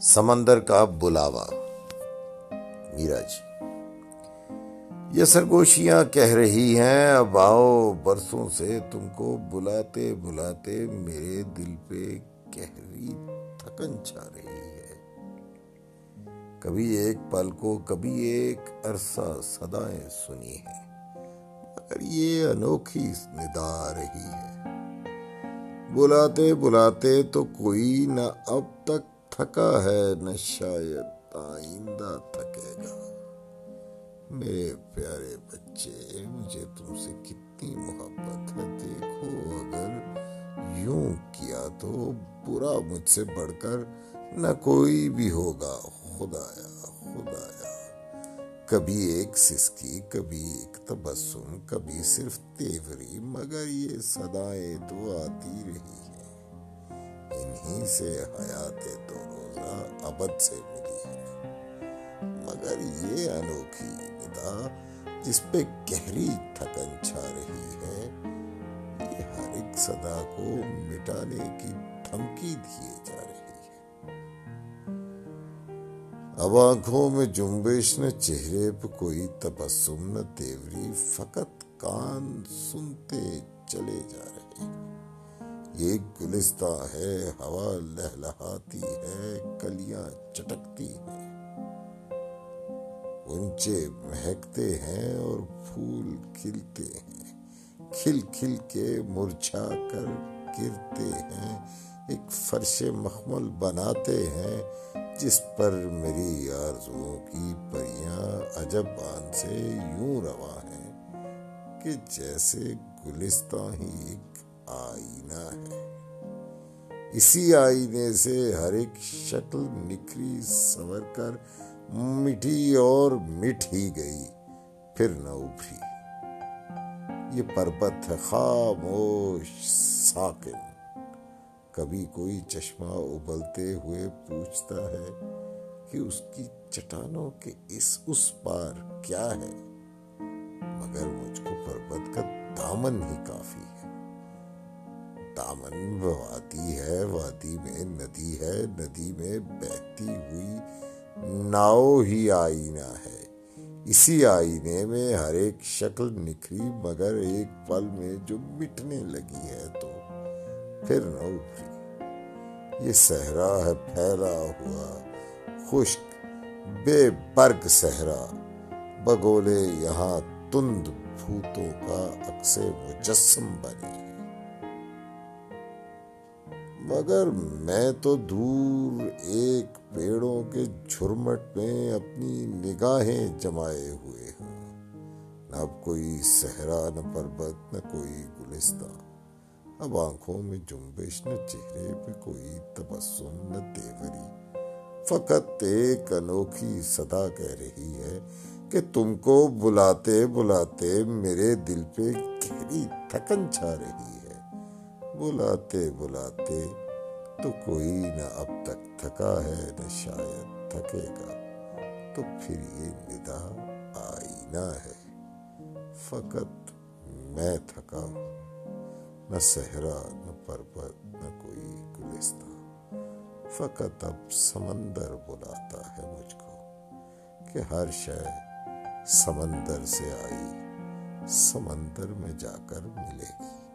سمندر کا بلاوا۔ میرا جی یہ سرگوشیاں کہہ رہی ہیں، اب آؤ برسوں سے تم کو بلاتے بلاتے میرے دل پہ گہری تھکن چھا رہی ہے۔ کبھی ایک پل کو کبھی ایک عرصہ صدایں سنی ہیں مگر یہ انوکھی ندا رہی ہے۔ بلاتے بلاتے تو کوئی نہ اب تک تھکا ہے، نہ شاید آئندہ تھکے گا۔ میرے پیارے بچے، مجھے تم سے کتنی محبت ہے۔ دیکھو، اگر یوں کیا تو برا مجھ سے بڑھ کر نہ کوئی بھی ہوگا۔ خدایا خدایا۔ کبھی ایک سسکی، کبھی ایک تبسم، کبھی صرف تیوری، مگر یہ صدایں تو آتی رہی ہیں۔ انہی سے حیات دو روزہ ابد سے ملی ہے مگر یہ انوکھی ندا جس پہ گہری تھکن چھا رہی ہے، یہ ہر ایک صدا کو مٹانے کی دھمکی دیے اب آنکھوں میں جنبش نہ چہرے پہ کوئی تبسم نہ تیوری، فقط کان سنتے چلے جا رہے۔ یہ گلستہ ہے، ہوا لہلہاتی ہے، کلیاں چٹکتی ہیں۔ انچے مہکتے ہیں اور پھول کھلتے ہیں۔ کھل کھل کے مرچھا کر گرتے ہیں۔ ایک فرش مخمل بناتے ہیں۔ جس پر میری آرزوؤں کی پریاں عجب بان سے یوں روا ہیں کہ جیسے گلستان ہی ایک آئینہ ہے۔ اسی آئینے سے ہر ایک شکل نکری سور کر مٹھی اور مٹ ہی گئی، پھر نہ ابری یہ پربت ہے خاموش، ساکن۔ کبھی کوئی چشمہ ابلتے ہوئے پوچھتا ہے کہ اس کی چٹانوں کے اس اس پار کیا ہے۔ مگر مجھ کو پربت کا دامن ہی کافی ہے۔ دامن وادی ہے، وادی میں ندی ہے، ندی میں بہتی ہوئی ناؤ ہی آئینہ ہے۔ اسی آئینے میں ہر ایک شکل نکھری، مگر ایک پل میں جو مٹنے لگی ہے تو پھر نہ ابری یہ صحرا ہے، پھیلا ہوا، خشک، بے برگ صحرا۔ بگولے یہاں تند بھوتوں کا اکثر مجسم بنے مگر میں تو دور ایک پیڑوں کے جھرمٹ میں اپنی نگاہیں جمائے ہوئے ہوں۔ نہ اب کوئی صحرا، نہ پربت، نہ کوئی گلستان۔ اب آنکھوں میں جنبش نہ چہرے پہ کوئی تبسم نہ تیوری فقط ایک انوکھی صدا کہہ رہی ہے کہ تم کو بلاتے بلاتے میرے دل پہ گہری تھکن چھا رہی ہے بلاتے بلاتے تو کوئی نہ اب تک تھکا ہے نہ شاید تھکے گا تو پھر یہ ندا آئینہ ہے فقط میں تھکا ہوں نہ صحرا، نہ پربت، نہ کوئی گلستان۔ فقط اب سمندر بلاتا ہے مجھ کو کہ ہر شے سمندر سے آئی، سمندر میں جا کر ملے گی۔